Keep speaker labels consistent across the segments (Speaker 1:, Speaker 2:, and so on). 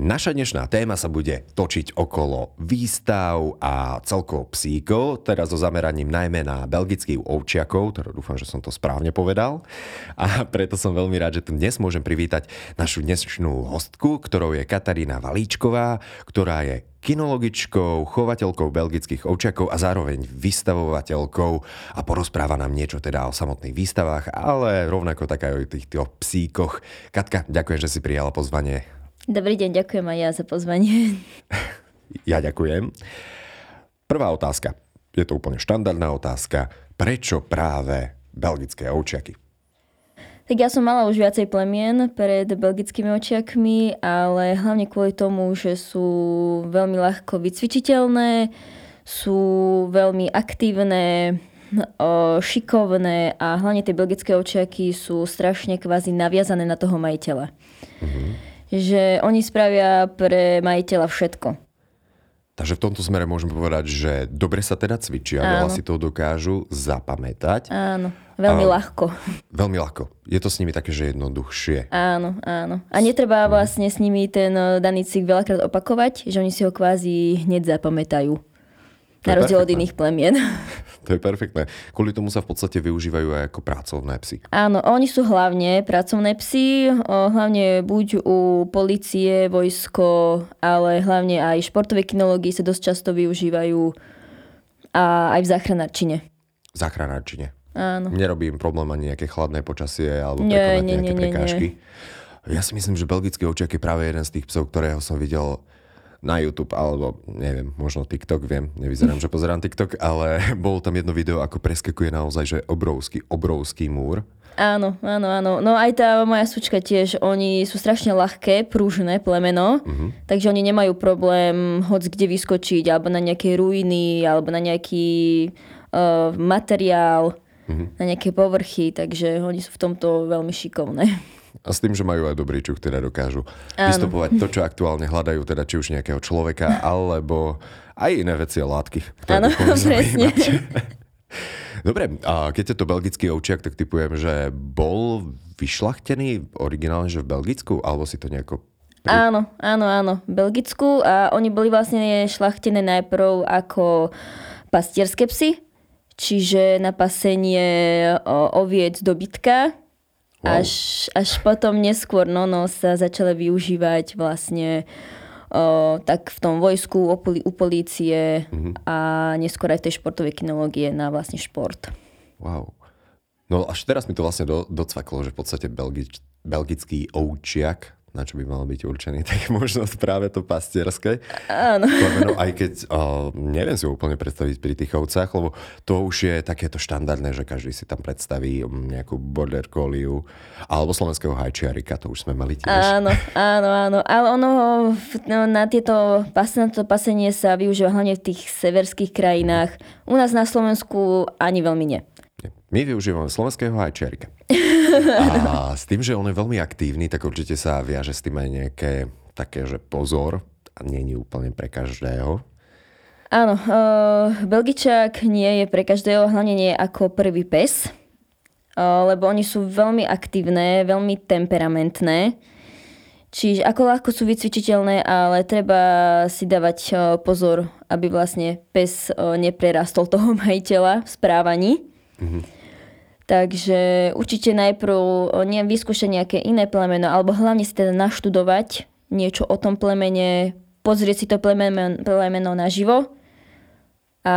Speaker 1: Naša dnešná téma sa bude točiť okolo výstav a celkovo psíkov, teraz so zameraním najmä na belgických ovčiakov, ktoré dúfam, že som to správne povedal. A preto som veľmi rád, že tu dnes môžem privítať našu dnešnú hostku, ktorou je Katarína Valíčková, ktorá je kinologičkou, chovateľkou belgických ovčiakov a zároveň vystavovateľkou a porozpráva nám niečo teda o samotných výstavách, ale rovnako tak aj o týchto psíkoch. Katka, ďakujem, že si prijala pozvanie
Speaker 2: Dobrý deň, ďakujem aj ja za pozvanie.
Speaker 1: Ja ďakujem. Prvá otázka. Je to úplne štandardná otázka. Prečo práve belgické ovčiaky?
Speaker 2: Tak ja som mala už viacej plemien pred belgickými očiakmi, ale hlavne kvôli tomu, že sú veľmi ľahko vycvičiteľné, sú veľmi aktívne, šikovné a hlavne tie belgické očiaky sú strašne kvázi naviazané na toho majiteľa. Mm-hmm že oni spravia pre majiteľa všetko.
Speaker 1: Takže v tomto smere môžeme povedať, že dobre sa teda cvičia, Áno. veľa si to dokážu zapamätať.
Speaker 2: Áno, veľmi a, ľahko.
Speaker 1: Veľmi ľahko. Je to s nimi také, že jednoduchšie.
Speaker 2: Áno, áno. A netreba mhm. vlastne s nimi ten eh, daný cvik veľakrát opakovať, že oni si ho kvázi hneď zapamätajú. Na rozdiel od iných plemien.
Speaker 1: To je perfektné. Kvôli tomu sa v podstate využívajú aj ako pracovné psy.
Speaker 2: Áno, oni sú hlavne pracovné psy, hlavne buď u policie, vojsko, ale hlavne aj športové kinológie sa dosť často využívajú a aj v záchranárčine.
Speaker 1: V záchranárčine.
Speaker 2: Áno.
Speaker 1: Nerobím problém ani nejaké chladné počasie alebo nie, prekonať nie, nejaké nie, prekážky. Nie. Ja si myslím, že belgický ovčiak je práve jeden z tých psov, ktorého som videl na YouTube alebo neviem, možno TikTok, viem, nevyzerám, že pozerám TikTok, ale bolo tam jedno video, ako preskakuje naozaj, že obrovský, obrovský múr.
Speaker 2: Áno, áno, áno. No aj tá moja sučka tiež, oni sú strašne ľahké, prúžne plemeno, uh-huh. takže oni nemajú problém hoď kde vyskočiť, alebo na nejaké ruiny, alebo na nejaký uh, materiál, uh-huh. na nejaké povrchy, takže oni sú v tomto veľmi šikovné.
Speaker 1: A s tým, že majú aj dobrý čuch, teda dokážu vystupovať to, čo aktuálne hľadajú, teda či už nejakého človeka, alebo aj iné veci a látky.
Speaker 2: Áno, presne.
Speaker 1: Dobre, a keď je to belgický ovčiak, tak typujem, že bol vyšlachtený originálne, že v Belgicku, alebo si to nejako...
Speaker 2: Áno, áno, áno, v Belgicku a oni boli vlastne šlachtené najprv ako pastierské psy, čiže na pasenie oviec dobytka, Wow. Až, až potom neskôr no, no, sa začali využívať vlastne o, tak v tom vojsku, u, u polície mm-hmm. a neskôr aj tej športovej kinológie na vlastne šport.
Speaker 1: Wow. No až teraz mi to vlastne do, docvaklo, že v podstate belgič, belgický oučiak na čo by malo byť určený, tak možno práve to pastierské.
Speaker 2: Áno.
Speaker 1: Plemeno, aj keď uh, neviem si úplne predstaviť pri tých ovcách, lebo to už je takéto štandardné, že každý si tam predstaví nejakú border collie alebo slovenského hajčiarika, to už sme mali tiež.
Speaker 2: Áno, áno, áno. Ale ono no, na tieto na to pasenie sa využíva hlavne v tých severských krajinách. U nás na Slovensku ani veľmi nie.
Speaker 1: My využívame slovenského hajčiarika. A s tým, že on je veľmi aktívny, tak určite sa viaže s tým aj nejaké také, že pozor, a je úplne pre každého.
Speaker 2: Áno, uh, Belgičák nie je pre každého, hlavne nie ako prvý pes, uh, lebo oni sú veľmi aktívne, veľmi temperamentné. Čiže ako ľahko sú vycvičiteľné, ale treba si dávať uh, pozor, aby vlastne pes neprerastol toho majiteľa v správaní. Mm-hmm. Takže určite najprv neviem, vyskúšať nejaké iné plemeno, alebo hlavne si teda naštudovať niečo o tom plemene, pozrieť si to plemeno, plemeno naživo a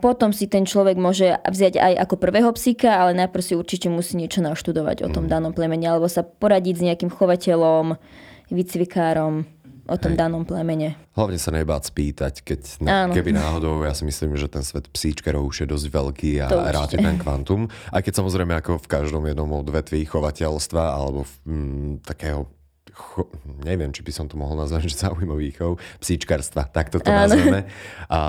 Speaker 2: potom si ten človek môže vziať aj ako prvého psíka, ale najprv si určite musí niečo naštudovať o tom mm. danom plemene, alebo sa poradiť s nejakým chovateľom, výcvikárom o tom Hej. danom plemene.
Speaker 1: Hlavne sa nebáť spýtať, keď na, keby náhodou, ja si myslím, že ten svet psíčkarov už je dosť veľký a rád je ten kvantum. Aj keď samozrejme ako v každom jednom odvetví chovateľstva alebo v, mm, takého cho, neviem, či by som to mohol nazvať, že zaujímavý chov, psíčkarstva, tak to nazveme. A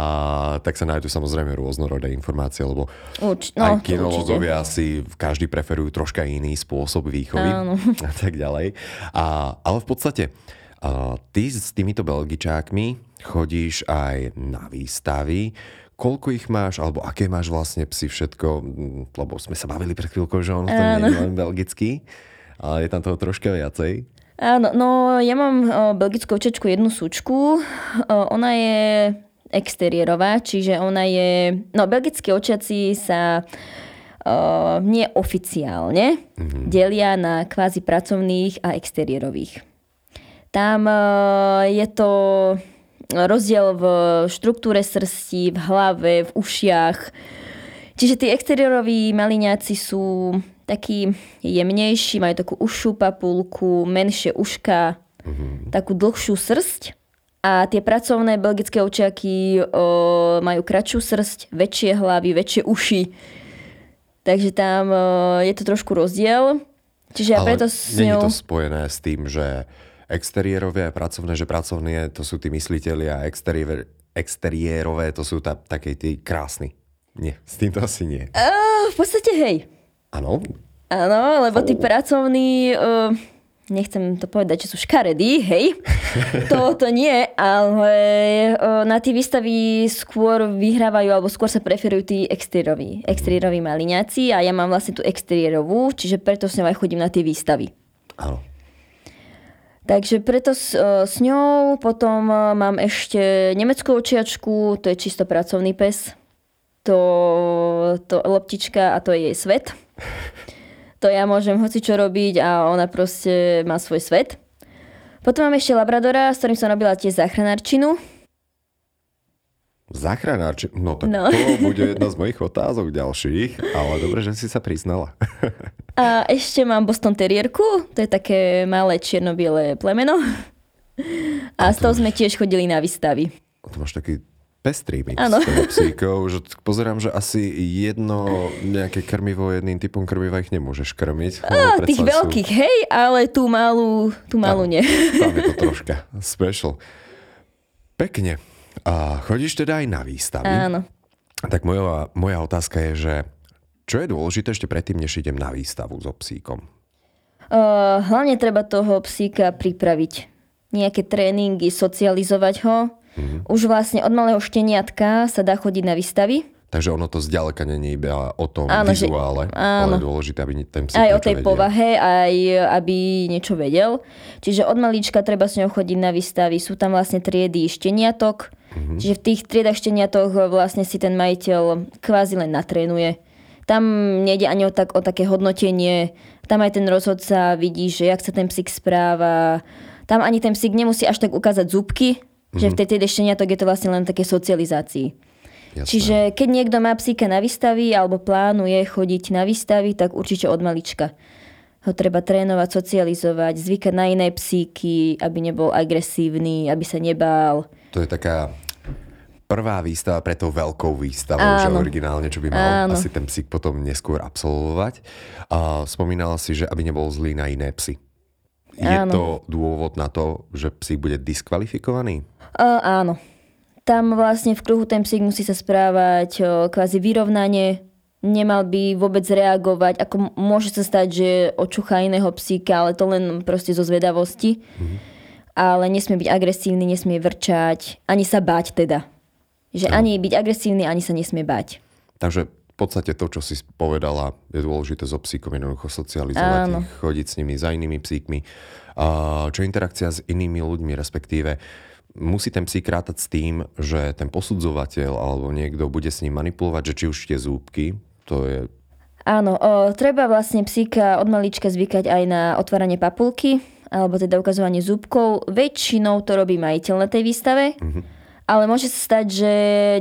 Speaker 1: tak sa nájdú samozrejme rôznorodé informácie, lebo
Speaker 2: Uč, no,
Speaker 1: aj kinológovia si každý preferujú troška iný spôsob výchovy
Speaker 2: Áno.
Speaker 1: a tak ďalej. A, ale v podstate ty s týmito belgičákmi chodíš aj na výstavy, koľko ich máš, alebo aké máš vlastne psi všetko, lebo sme sa bavili pred chvíľkou, že on to nie je len belgický, ale je tam toho troška viacej.
Speaker 2: Áno, no ja mám o, belgickú očečku jednu súčku. O, ona je exteriérová, čiže ona je... No, belgické očiaci sa o, nie oficiálne mm-hmm. delia na kvázi pracovných a exteriérových. Tam o, je to rozdiel v štruktúre srsti, v hlave, v ušiach. Čiže tí exteriéroví maliňáci sú taký jemnejší, majú takú užšiu papulku, menšie uška, mm-hmm. takú dlhšiu srst. A tie pracovné belgické očiaky o, majú kratšiu srst, väčšie hlavy, väčšie uši. Takže tam o, je to trošku rozdiel. Čiže ja preto s ňou...
Speaker 1: to spojené s tým, že exteriérové a pracovné, že pracovné to sú tí mysliteľi a exteriér, exteriérové to sú tá, také tí krásni. Nie, s týmto asi nie.
Speaker 2: Uh, v podstate hej.
Speaker 1: Áno?
Speaker 2: Áno, lebo tí pracovní, uh, nechcem to povedať, že sú škaredí, hej. to, to nie, ale uh, na tie výstavy skôr vyhrávajú, alebo skôr sa preferujú tí exteriéroví, exteriéroví maliňáci a ja mám vlastne tú exteriérovú, čiže preto s ňou aj chodím na tie výstavy.
Speaker 1: Áno.
Speaker 2: Takže preto s, uh, s ňou potom uh, mám ešte nemeckú očiačku, to je čisto pracovný pes. To, to loptička a to je jej svet to ja môžem hoci čo robiť a ona proste má svoj svet. Potom mám ešte Labradora, s ktorým som robila tiež záchranárčinu.
Speaker 1: Záchranárčinu? No tak no. to bude jedna z mojich otázok ďalších, ale dobre, že si sa priznala.
Speaker 2: a ešte mám Boston Terrierku, to je také malé čierno-biele plemeno. A, a s tou sme tiež chodili na výstavy.
Speaker 1: To máš taký pestrý mix ano. psíkov, že pozerám, že asi jedno nejaké krmivo jedným typom krmiva ich nemôžeš krmiť.
Speaker 2: Á, tých veľkých, sú... hej, ale tú malú, tú malú nie.
Speaker 1: Tam je to troška special. Pekne. A chodíš teda aj na výstavy?
Speaker 2: Áno.
Speaker 1: Tak moja, moja otázka je, že čo je dôležité ešte predtým, než idem na výstavu so psíkom?
Speaker 2: Uh, hlavne treba toho psíka pripraviť. Nejaké tréningy, socializovať ho Mm-hmm. Už vlastne od malého šteniatka sa dá chodiť na výstavy.
Speaker 1: Takže ono to zďaleka není iba o tom áno, vizuále, že, áno. ale je dôležité, aby ten psík
Speaker 2: Aj o tej vedel. povahe, aj aby niečo vedel. Čiže od malička treba s ňou chodiť na výstavy. Sú tam vlastne triedy šteniatok. Mm-hmm. Čiže v tých triedach šteniatok vlastne si ten majiteľ kvázi len natrénuje. Tam nejde ani o, tak, o také hodnotenie. Tam aj ten rozhodca vidí, že jak sa ten psík správa. Tam ani ten psík nemusí až tak ukázať zúbky, Mm-hmm. Že v tej tej šteniatok je to vlastne len také socializácii. Jasné. Čiže keď niekto má psíka na výstavy alebo plánuje chodiť na výstavy, tak určite od malička ho treba trénovať, socializovať, zvykať na iné psíky, aby nebol agresívny, aby sa nebál.
Speaker 1: To je taká prvá výstava pre tou veľkou výstavou, Áno. že originálne, čo by mal Áno. asi ten psík potom neskôr absolvovať. A spomínala si, že aby nebol zlý na iné psy. Je áno. to dôvod na to, že psík bude diskvalifikovaný?
Speaker 2: Uh, áno. Tam vlastne v kruhu ten psík musí sa správať uh, kvázi vyrovnanie, nemal by vôbec reagovať, ako môže sa stať, že očuchá iného psíka, ale to len proste zo zvedavosti. Mm-hmm. Ale nesmie byť agresívny, nesmie vrčať, ani sa báť teda. Že no. ani byť agresívny, ani sa nesmie báť.
Speaker 1: Takže v podstate to, čo si povedala, je dôležité so psíkom jednoducho socializovať Áno. ich, chodiť s nimi, za inými psíkmi. Čo interakcia s inými ľuďmi, respektíve musí ten psík rátať s tým, že ten posudzovateľ alebo niekto bude s ním manipulovať, že či už tie zúbky, to je...
Speaker 2: Áno, o, treba vlastne psíka od malička zvykať aj na otváranie papulky, alebo teda ukazovanie zúbkov. Väčšinou to robí majiteľ na tej výstave. Mm-hmm ale môže sa stať, že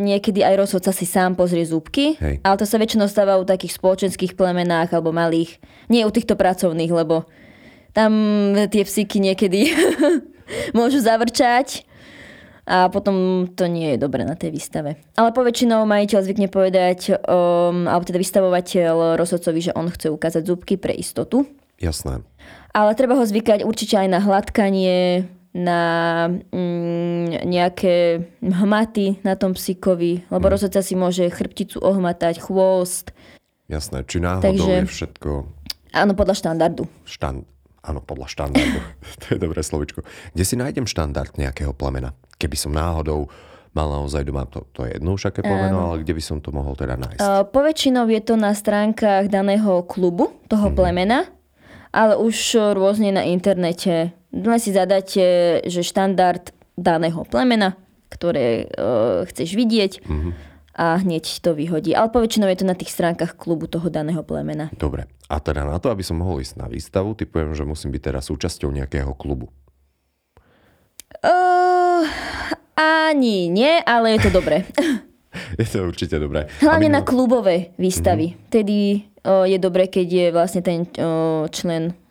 Speaker 2: niekedy aj rozhodca si sám pozrie zúbky, Hej. ale to sa väčšinou stáva u takých spoločenských plemenách alebo malých. Nie u týchto pracovných, lebo tam tie psíky niekedy môžu zavrčať a potom to nie je dobre na tej výstave. Ale poväčšinou majiteľ zvykne povedať, um, alebo teda vystavovateľ rozhodcovi, že on chce ukázať zúbky pre istotu.
Speaker 1: Jasné.
Speaker 2: Ale treba ho zvykať určite aj na hladkanie, na mm, nejaké hmaty na tom psíkovi, lebo mm. rozhodca si môže chrbticu ohmatať, chvost.
Speaker 1: Jasné, či náhodou Takže, je všetko...
Speaker 2: Áno, podľa štandardu.
Speaker 1: Štan... Áno, podľa štandardu. to je dobré slovičko. Kde si nájdem štandard nejakého plemena? Keby som náhodou mal naozaj doma to, to jedno všaké plemeno, ale kde by som to mohol teda nájsť? Uh,
Speaker 2: poväčšinou je to na stránkach daného klubu, toho mm. plemena, ale už rôzne na internete len si zadáte, že štandard daného plemena, ktoré uh, chceš vidieť mm-hmm. a hneď to vyhodí. Ale poväčšinou je to na tých stránkach klubu toho daného plemena.
Speaker 1: Dobre. A teda na to, aby som mohol ísť na výstavu, typujem, že musím byť teraz súčasťou nejakého klubu.
Speaker 2: Uh, ani nie, ale je to dobré.
Speaker 1: je to určite dobré.
Speaker 2: Hlavne na klubové výstavy. Mm-hmm. Tedy uh, je dobré, keď je vlastne ten uh, člen Mm,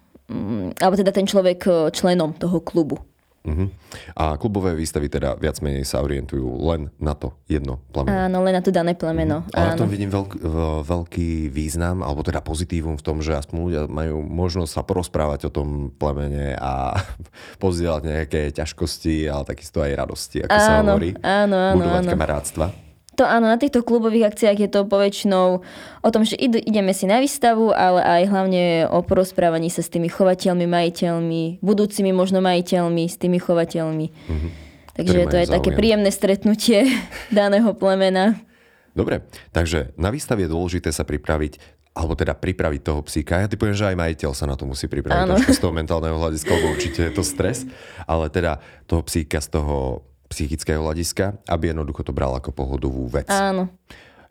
Speaker 2: alebo teda ten človek e, členom toho klubu.
Speaker 1: Uh-huh. A klubové výstavy teda viac menej sa orientujú len na to jedno plemeno.
Speaker 2: Áno, len na to dané plemeno. Uh-huh.
Speaker 1: Ale v tom vidím veľk, veľký význam, alebo teda pozitívum v tom, že aspoň ľudia majú možnosť sa porozprávať o tom plemene a pozdieľať nejaké ťažkosti, ale takisto aj radosti, ako áno, sa hovorí.
Speaker 2: Áno, áno,
Speaker 1: budovať
Speaker 2: áno.
Speaker 1: kamarátstva
Speaker 2: to áno, na týchto klubových akciách je to poväčšinou o tom, že ideme si na výstavu, ale aj hlavne o porozprávaní sa s tými chovateľmi, majiteľmi, budúcimi možno majiteľmi, s tými chovateľmi. Mm-hmm. Takže to je záujem. také príjemné stretnutie daného plemena.
Speaker 1: Dobre, takže na výstave je dôležité sa pripraviť alebo teda pripraviť toho psíka. Ja typujem, že aj majiteľ sa na to musí pripraviť trošku z toho mentálneho hľadiska, lebo určite je to stres, ale teda toho psíka z toho psychického hľadiska, aby jednoducho to bral ako pohodovú vec.
Speaker 2: Áno.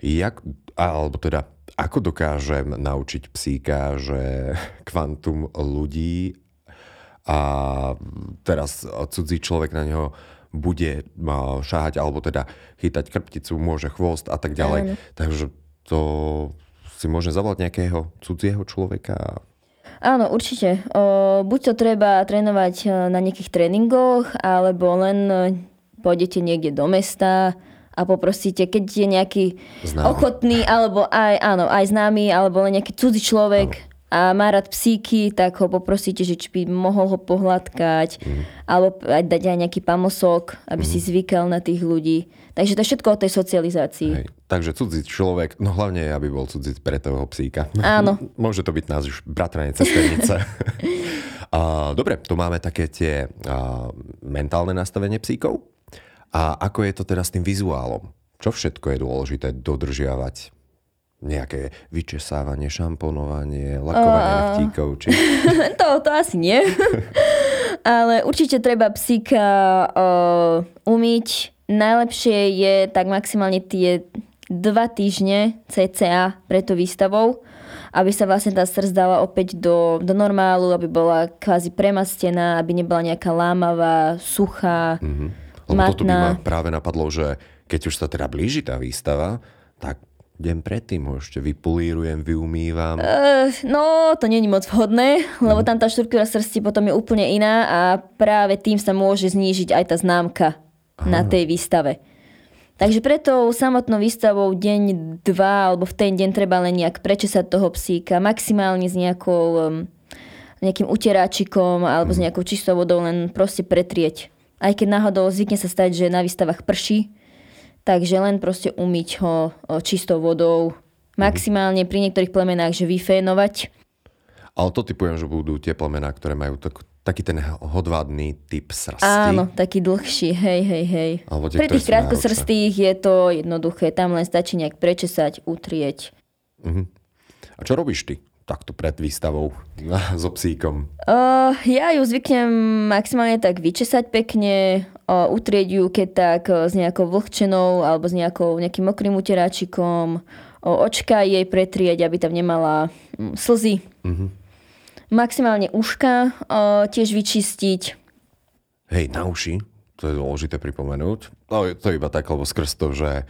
Speaker 1: Jak, alebo teda, ako dokážem naučiť psíka, že kvantum ľudí a teraz cudzí človek na neho bude šáhať, alebo teda chytať krpticu, môže chvost a tak ďalej. Áno. Takže to si môže zavolať nejakého cudzieho človeka
Speaker 2: Áno, určite. O, buď to treba trénovať na nejakých tréningoch, alebo len pôjdete niekde do mesta a poprosíte, keď je nejaký známy. ochotný, alebo aj, áno, aj známy, alebo len nejaký cudzí človek áno. a má rád psíky, tak ho poprosíte, že či by mohol ho pohľadkať, mm. alebo aj dať aj nejaký pamosok, aby mm. si mhm. zvykal na tých ľudí. Takže to je všetko o tej socializácii. Hej.
Speaker 1: Takže cudzí človek, no hlavne aby bol cudzí pre toho psíka.
Speaker 2: Áno.
Speaker 1: Môže to byť nás už bratranie cestovnice. a, dobre, tu máme také tie a, mentálne nastavenie psíkov. A ako je to teda s tým vizuálom? Čo všetko je dôležité dodržiavať? Nejaké vyčesávanie, šamponovanie, lakovanie uh, nechtíkov? Či...
Speaker 2: to, to asi nie. Ale určite treba psíka uh, umyť. Najlepšie je tak maximálne tie dva týždne cca pred tou výstavou, aby sa vlastne tá srdc dala opäť do, do normálu, aby bola kvázi premastená, aby nebola nejaká lámavá, suchá. Mm-hmm
Speaker 1: lebo toto by ma práve napadlo, že keď už sa teda blíži tá výstava, tak deň predtým ho ešte vypolírujem, vyumývam. Uh,
Speaker 2: no, to není moc vhodné, lebo mm. tam tá štruktúra srsti potom je úplne iná a práve tým sa môže znížiť aj tá známka Aha. na tej výstave. Takže preto samotnou výstavou deň, dva alebo v ten deň treba len nejak prečesať toho psíka, maximálne s nejakou, nejakým uteráčikom alebo mm. s mhm. nejakou čistou vodou len proste pretrieť aj keď náhodou zvykne sa stať, že na výstavách prší, takže len proste umyť ho čistou vodou, maximálne pri niektorých plemenách, že vyfénovať.
Speaker 1: Ale to typujem, že budú tie plemená, ktoré majú tak, taký ten hodvádny typ srsti.
Speaker 2: Áno, taký dlhší, hej, hej, hej. Alebo tie, Pri tých krátkosrstých je to jednoduché, tam len stačí nejak prečesať, utrieť.
Speaker 1: Uh-huh. A čo robíš ty? Takto pred výstavou so psíkom?
Speaker 2: Uh, ja ju zvyknem maximálne tak vyčesať pekne, uh, utrieť ju keď tak uh, s nejakou vlhčenou alebo s nejakou, nejakým mokrým uteráčikom, uh, očka jej pretrieť, aby tam nemala um, slzy. Uh-huh. Maximálne uška uh, tiež vyčistiť.
Speaker 1: Hej, na uši, to je dôležité pripomenúť. No, to je iba tak, lebo skrz to, že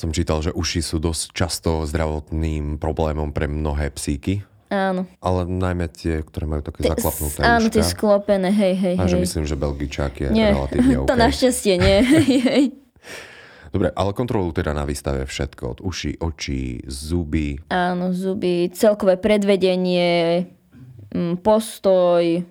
Speaker 1: som čítal, že uši sú dosť často zdravotným problémom pre mnohé psíky.
Speaker 2: Áno.
Speaker 1: Ale najmä tie, ktoré majú také tie, zaklapnuté
Speaker 2: Áno, tie sklopené, hej, hej,
Speaker 1: A že myslím, že Belgičák je nie. relatívne OK.
Speaker 2: to našťastie nie.
Speaker 1: Dobre, ale kontrolujú teda na výstave všetko. Od uší, očí, zuby.
Speaker 2: Áno, zuby, celkové predvedenie, mm, postoj,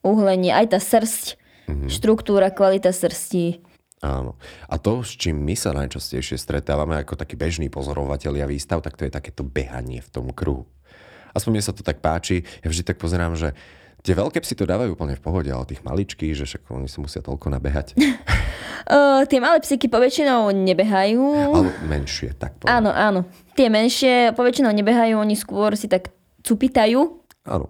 Speaker 2: uhlenie, aj tá srst, mm-hmm. štruktúra, kvalita srsti.
Speaker 1: Áno. A to, s čím my sa najčastejšie stretávame ako takí bežní pozorovatelia výstav, tak to je takéto behanie v tom kruhu. Aspoň mne sa to tak páči. Ja vždy tak pozerám, že Tie veľké psy to dávajú úplne v pohode, ale tých maličkých, že však oni si musia toľko nabehať.
Speaker 2: uh, tie malé psyky poväčšinou nebehajú.
Speaker 1: Ale menšie, tak
Speaker 2: povedať. Áno, áno. Tie menšie poväčšinou nebehajú, oni skôr si tak cupitajú.
Speaker 1: Áno.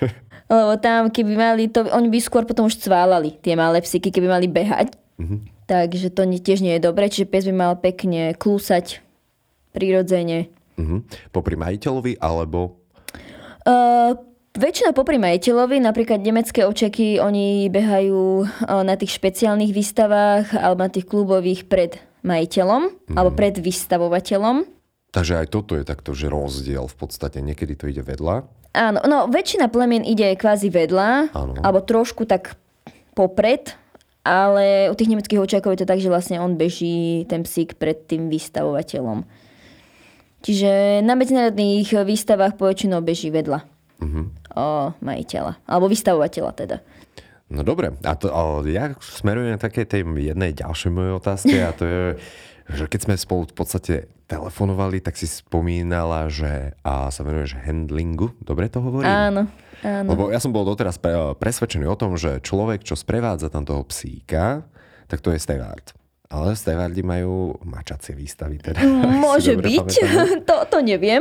Speaker 2: Lebo tam, keby mali to, oni by skôr potom už cválali, tie malé psyky, keby mali behať. Mm-hmm. Takže to tiež nie je dobré, čiže pes by mal pekne klúsať prirodzene.
Speaker 1: Mm-hmm. Popri majiteľovi alebo...
Speaker 2: Uh, Väčšinou popri majiteľovi, napríklad nemecké očeky, oni behajú na tých špeciálnych výstavách alebo na tých klubových pred majiteľom mm. alebo pred vystavovateľom.
Speaker 1: Takže aj toto je takto, že rozdiel v podstate. Niekedy to ide vedľa.
Speaker 2: Áno, no väčšina plemien ide kvázi vedľa, Áno. alebo trošku tak popred, ale u tých nemeckých očakov je to tak, že vlastne on beží ten psík pred tým vystavovateľom. Čiže na medzinárodných výstavách poväčšinou beží vedľa uh-huh. o, majiteľa, alebo vystavovateľa teda.
Speaker 1: No dobre, a to, ale ja smerujem na také tej jednej ďalšej mojej otázke a to je, že keď sme spolu v podstate telefonovali, tak si spomínala, že a sa venuješ handlingu, dobre to hovorím?
Speaker 2: Áno, áno.
Speaker 1: Lebo ja som bol doteraz pre, presvedčený o tom, že človek, čo sprevádza tam toho psíka, tak to je steward. Ale stevardi majú mačacie výstavy. Teda,
Speaker 2: môže byť, to, to neviem.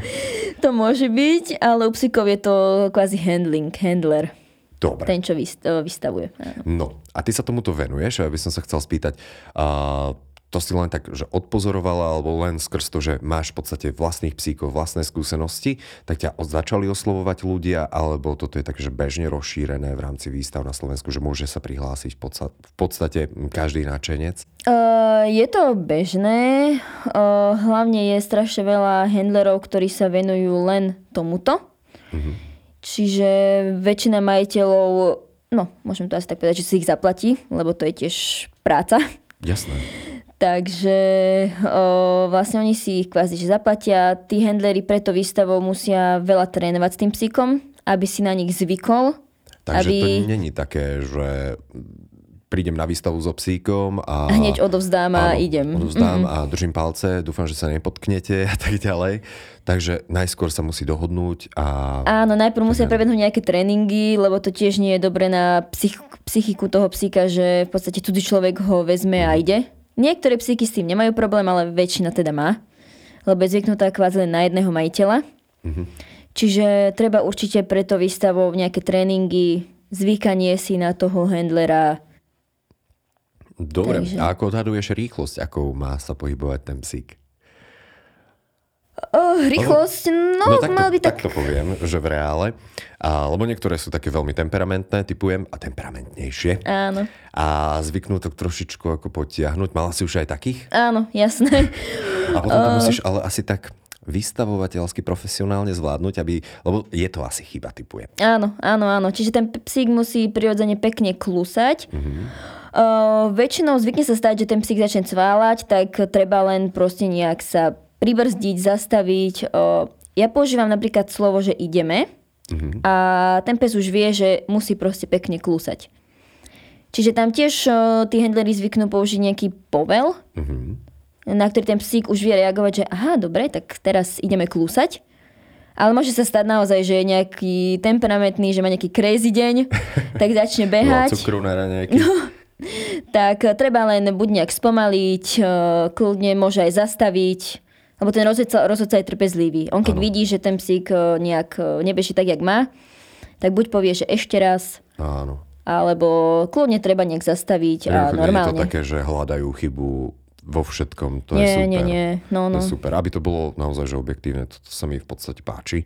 Speaker 2: to môže byť, ale u psíkov je to kvázi handling, handler.
Speaker 1: Dobre.
Speaker 2: Ten, čo vystavuje.
Speaker 1: No, a ty sa tomuto venuješ, aby som sa chcel spýtať, uh, to si len tak, že odpozorovala, alebo len skrz to, že máš v podstate vlastných psíkov, vlastné skúsenosti, tak ťa začali oslovovať ľudia, alebo toto je tak, že bežne rozšírené v rámci výstav na Slovensku, že môže sa prihlásiť v podstate každý náčenec?
Speaker 2: Uh, je to bežné. Uh, hlavne je strašne veľa handlerov, ktorí sa venujú len tomuto. Uh-huh. Čiže väčšina majiteľov, no môžem to asi tak povedať, že si ich zaplatí, lebo to je tiež práca.
Speaker 1: Jasné.
Speaker 2: Takže o, vlastne oni si ich kvázi že zaplatia. Tí handlery preto výstavou musia veľa trénovať s tým psíkom, aby si na nich zvykol.
Speaker 1: Takže
Speaker 2: aby...
Speaker 1: to není také, že prídem na výstavu so psíkom a...
Speaker 2: Hneď odovzdám a áno, idem.
Speaker 1: Odovzdám mm-hmm. a držím palce, dúfam, že sa nepotknete a tak ďalej. Takže najskôr sa musí dohodnúť a...
Speaker 2: Áno, najprv musia prebehnúť nejaké tréningy, lebo to tiež nie je dobre na psych- psychiku toho psíka, že v podstate cudzí človek ho vezme a mhm. ide Niektoré psíky s tým nemajú problém, ale väčšina teda má, lebo je zvyknutá kvázi len na jedného majiteľa. Mm-hmm. Čiže treba určite preto výstavou nejaké tréningy, zvykanie si na toho handlera.
Speaker 1: Dobre, Takže... a ako odhaduješ rýchlosť, ako má sa pohybovať ten psík?
Speaker 2: Rýchlosť, no, no tak mal by tak...
Speaker 1: To poviem, že v reále. A, lebo niektoré sú také veľmi temperamentné, typujem, a temperamentnejšie.
Speaker 2: Áno.
Speaker 1: A zvyknú to trošičku ako potiahnuť. Mala si už aj takých?
Speaker 2: Áno, jasné.
Speaker 1: A potom to musíš ale asi tak vystavovateľsky profesionálne zvládnuť, aby, lebo je to asi chyba, typujem.
Speaker 2: Áno, áno, áno. Čiže ten psík musí prirodzene pekne klusať. Mm-hmm. Uh, väčšinou zvykne sa stať, že ten psík začne cváľať, tak treba len proste nejak sa pribrzdiť, zastaviť. Ja používam napríklad slovo, že ideme uh-huh. a ten pes už vie, že musí proste pekne klúsať. Čiže tam tiež tí handlery zvyknú použiť nejaký povel, uh-huh. na ktorý ten psík už vie reagovať, že aha, dobre, tak teraz ideme klúsať. Ale môže sa stať naozaj, že je nejaký temperamentný, že má nejaký crazy deň, tak začne behať.
Speaker 1: No, nejaký. No,
Speaker 2: tak treba len buď nejak spomaliť, kľudne môže aj zastaviť, lebo ten rozhodca, rozhodca je trpezlivý. On keď ano. vidí, že ten psík e, nejak e, nebeží tak, jak má, tak buď povie, že ešte raz,
Speaker 1: Áno.
Speaker 2: alebo kľudne treba nejak zastaviť a normálne.
Speaker 1: Je to také, že hľadajú chybu vo všetkom, to
Speaker 2: nie,
Speaker 1: je super.
Speaker 2: Nie, nie, no, no.
Speaker 1: To je no. super, aby to bolo naozaj že objektívne, to, to sa mi v podstate páči.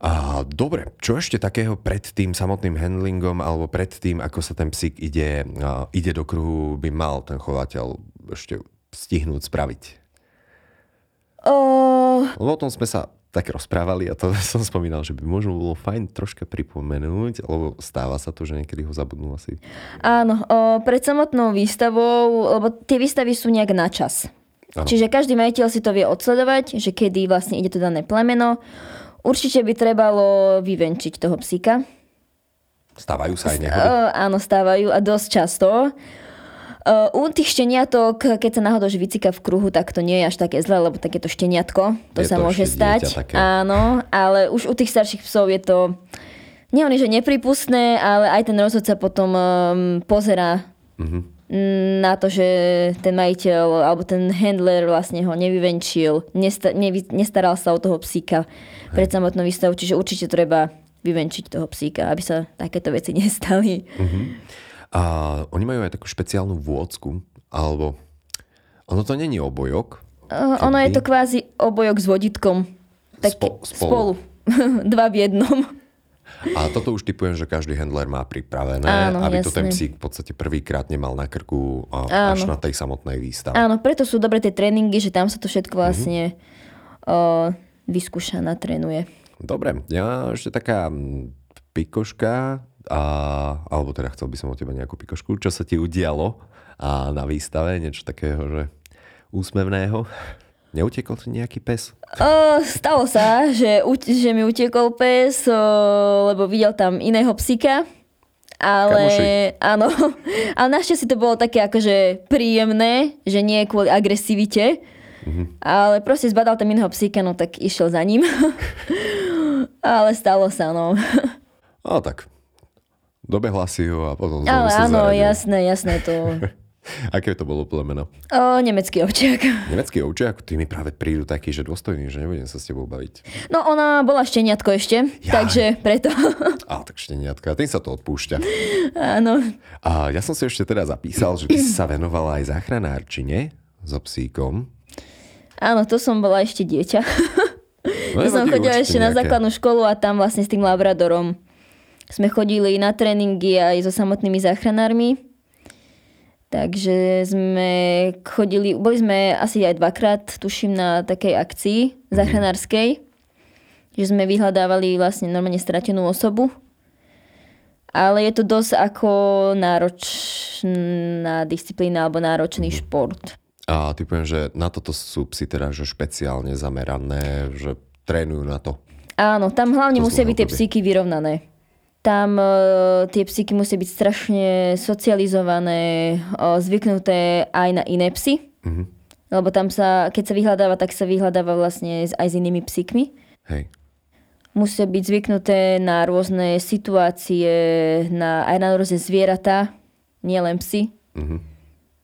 Speaker 1: A, dobre, čo ešte takého pred tým samotným handlingom alebo pred tým, ako sa ten psík ide, a, ide do kruhu, by mal ten chovateľ ešte stihnúť spraviť? Lebo o tom sme sa tak rozprávali a to som spomínal, že by možno bolo fajn troška pripomenúť, lebo stáva sa to, že niekedy ho zabudnú asi.
Speaker 2: Áno, o, pred samotnou výstavou, lebo tie výstavy sú nejak na čas. Ano. Čiže každý majiteľ si to vie odsledovať, že kedy vlastne ide to dané plemeno. Určite by trebalo vyvenčiť toho psíka.
Speaker 1: Stávajú sa aj nehody?
Speaker 2: Áno, stávajú a dosť často. Uh, u tých šteniatok, keď sa náhodou vycika v kruhu, tak to nie je až také zlé, lebo takéto šteniatko, to
Speaker 1: Je
Speaker 2: sa
Speaker 1: to
Speaker 2: môže stať.
Speaker 1: také.
Speaker 2: Áno, ale už u tých starších psov je to nie oni, že nepripustné, ale aj ten rozhodca potom um, pozera
Speaker 1: Mhm.
Speaker 2: na to, že ten majiteľ alebo ten handler vlastne ho nevyvenčil, nesta- nevy- nestaral sa o toho psíka pred samotnou výstavou, čiže určite treba vyvenčiť toho psíka, aby sa takéto veci nestali.
Speaker 1: A oni majú aj takú špeciálnu vôcku, alebo ono to není obojok.
Speaker 2: Uh, ono je to kvázi obojok s vodítkom. Tak
Speaker 1: Spo- spolu.
Speaker 2: spolu. Dva v jednom.
Speaker 1: A toto už typujem, že každý handler má pripravené,
Speaker 2: Áno,
Speaker 1: aby to ten psík v podstate prvýkrát nemal na krku až
Speaker 2: Áno.
Speaker 1: na tej samotnej výstave.
Speaker 2: Áno, preto sú dobre tie tréningy, že tam sa to všetko
Speaker 1: Mhm.
Speaker 2: vlastne uh, vyskúša, natrénuje.
Speaker 1: Dobre, ja ešte taká mm, pikoška, a, alebo teda chcel by som od teba nejakú pikošku, čo sa ti udialo a na výstave, niečo takého, že úsmevného. Neutekol ti nejaký pes?
Speaker 2: Uh, stalo sa, že, že mi utiekol pes, uh, lebo videl tam iného psíka. Ale
Speaker 1: Kamoši.
Speaker 2: áno, ale našťastie to bolo také akože príjemné, že nie kvôli agresivite, ale proste zbadal tam iného psíka, no tak išiel za ním. ale stalo sa, no.
Speaker 1: A tak, dobehla si ho a potom
Speaker 2: Ale áno,
Speaker 1: zaradil.
Speaker 2: jasné, jasné to.
Speaker 1: Aké to bolo plemeno?
Speaker 2: O, nemecký ovčiak.
Speaker 1: Nemecký ovčiak, ty mi práve prídu taký, že dôstojný, že nebudem sa s tebou baviť.
Speaker 2: No ona bola šteniatko ešte,
Speaker 1: Jaj.
Speaker 2: takže preto.
Speaker 1: A tak šteniatka, tým sa to odpúšťa.
Speaker 2: áno.
Speaker 1: A ja som si ešte teda zapísal, že ty sa venovala aj záchranárčine so psíkom.
Speaker 2: Áno, to som bola ešte dieťa.
Speaker 1: No,
Speaker 2: Ja som chodila ešte na
Speaker 1: nejaké.
Speaker 2: základnú školu a tam vlastne s tým labradorom sme chodili na tréningy aj so samotnými záchranármi. Takže sme chodili, boli sme asi aj dvakrát, tuším, na takej akcii záchranárskej, že sme vyhľadávali vlastne normálne stratenú osobu. Ale je to dosť ako náročná disciplína alebo náročný šport.
Speaker 1: A typujem, že na toto sú psi teda že špeciálne zamerané, že trénujú na to.
Speaker 2: Áno, tam hlavne
Speaker 1: To
Speaker 2: musia byť tie psíky vyrovnané. Tam e, tie psíky musia byť strašne socializované, e, zvyknuté aj na iné psy.
Speaker 1: Mhm.
Speaker 2: Lebo tam sa, keď sa vyhľadáva, tak sa vyhľadáva vlastne aj s inými psíkmi.
Speaker 1: Hej.
Speaker 2: Musia byť zvyknuté na rôzne situácie, na, aj na rôzne zvieratá, nielen psy.
Speaker 1: Mhm.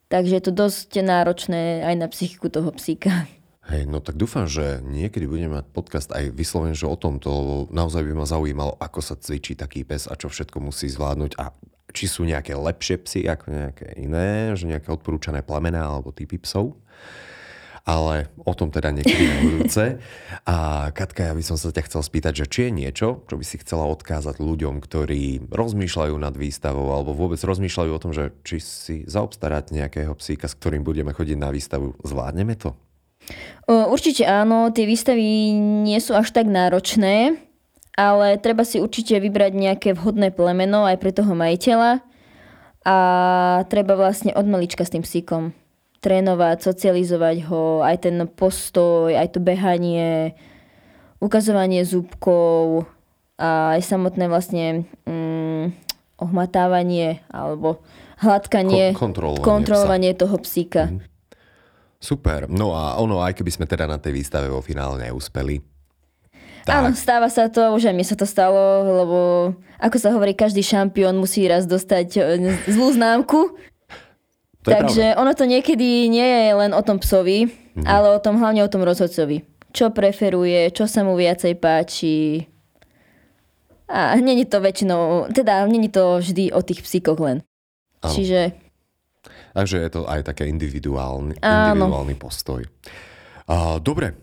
Speaker 2: Takže je to dosť náročné aj na psychiku toho psíka.
Speaker 1: Hej, no tak dúfam, že niekedy budeme mať podcast aj vyslovený, že o tomto, naozaj by ma zaujímalo, ako sa cvičí taký pes a čo všetko musí zvládnuť a či sú nejaké lepšie psy ako nejaké iné, že nejaké odporúčané plemená alebo typy psov. Ale o tom teda niekedy na budúce. A Katka, ja by som sa ťa chcel spýtať, že či je niečo, čo by si chcela odkázať ľuďom, ktorí rozmýšľajú nad výstavou alebo vôbec rozmýšľajú o tom, že či si zaobstarať nejakého psíka, s ktorým budeme chodiť na výstavu. Zvládneme to?
Speaker 2: Určite áno, tie výstavy nie sú až tak náročné, ale treba si určite vybrať nejaké vhodné plemeno aj pre toho majiteľa a treba vlastne od malička s tým psíkom trénovať, socializovať ho, aj ten postoj, aj to behanie, ukazovanie zúbkov a aj samotné vlastne mm, ohmatávanie alebo hladkanie,
Speaker 1: Kon- kontrolovanie
Speaker 2: kontrolovanie toho psíka.
Speaker 1: Super. No a ono, aj keby sme teda na tej výstave vo finále neúspeli.
Speaker 2: Áno, stáva sa to, už aj mne sa to stalo, lebo ako sa hovorí, každý šampión musí raz dostať e, zlú známku.
Speaker 1: To
Speaker 2: Takže ono to niekedy nie je len o tom psovi,
Speaker 1: Mhm.
Speaker 2: ale o tom hlavne o tom rozhodcovi. Čo preferuje, čo sa mu viacej páči. A není to väčšinou, teda není to vždy o tých psíkoch len.
Speaker 1: Áno.
Speaker 2: Čiže
Speaker 1: Takže je to aj také individuálny,
Speaker 2: Áno.
Speaker 1: individuálny postoj. A, dobre,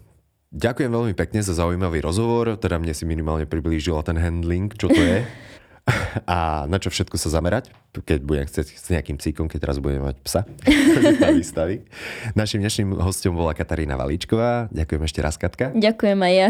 Speaker 1: ďakujem veľmi pekne za zaujímavý rozhovor, teda mne si minimálne priblížila ten handling, čo to je. A na čo všetko sa zamerať, keď budem chcieť s nejakým psíkom, keď teraz budem mať psa na výstavy. Našim dnešným hostom bola Katarína Valíčková. Ďakujem ešte raz, Katka.
Speaker 2: ďakujem aj ja.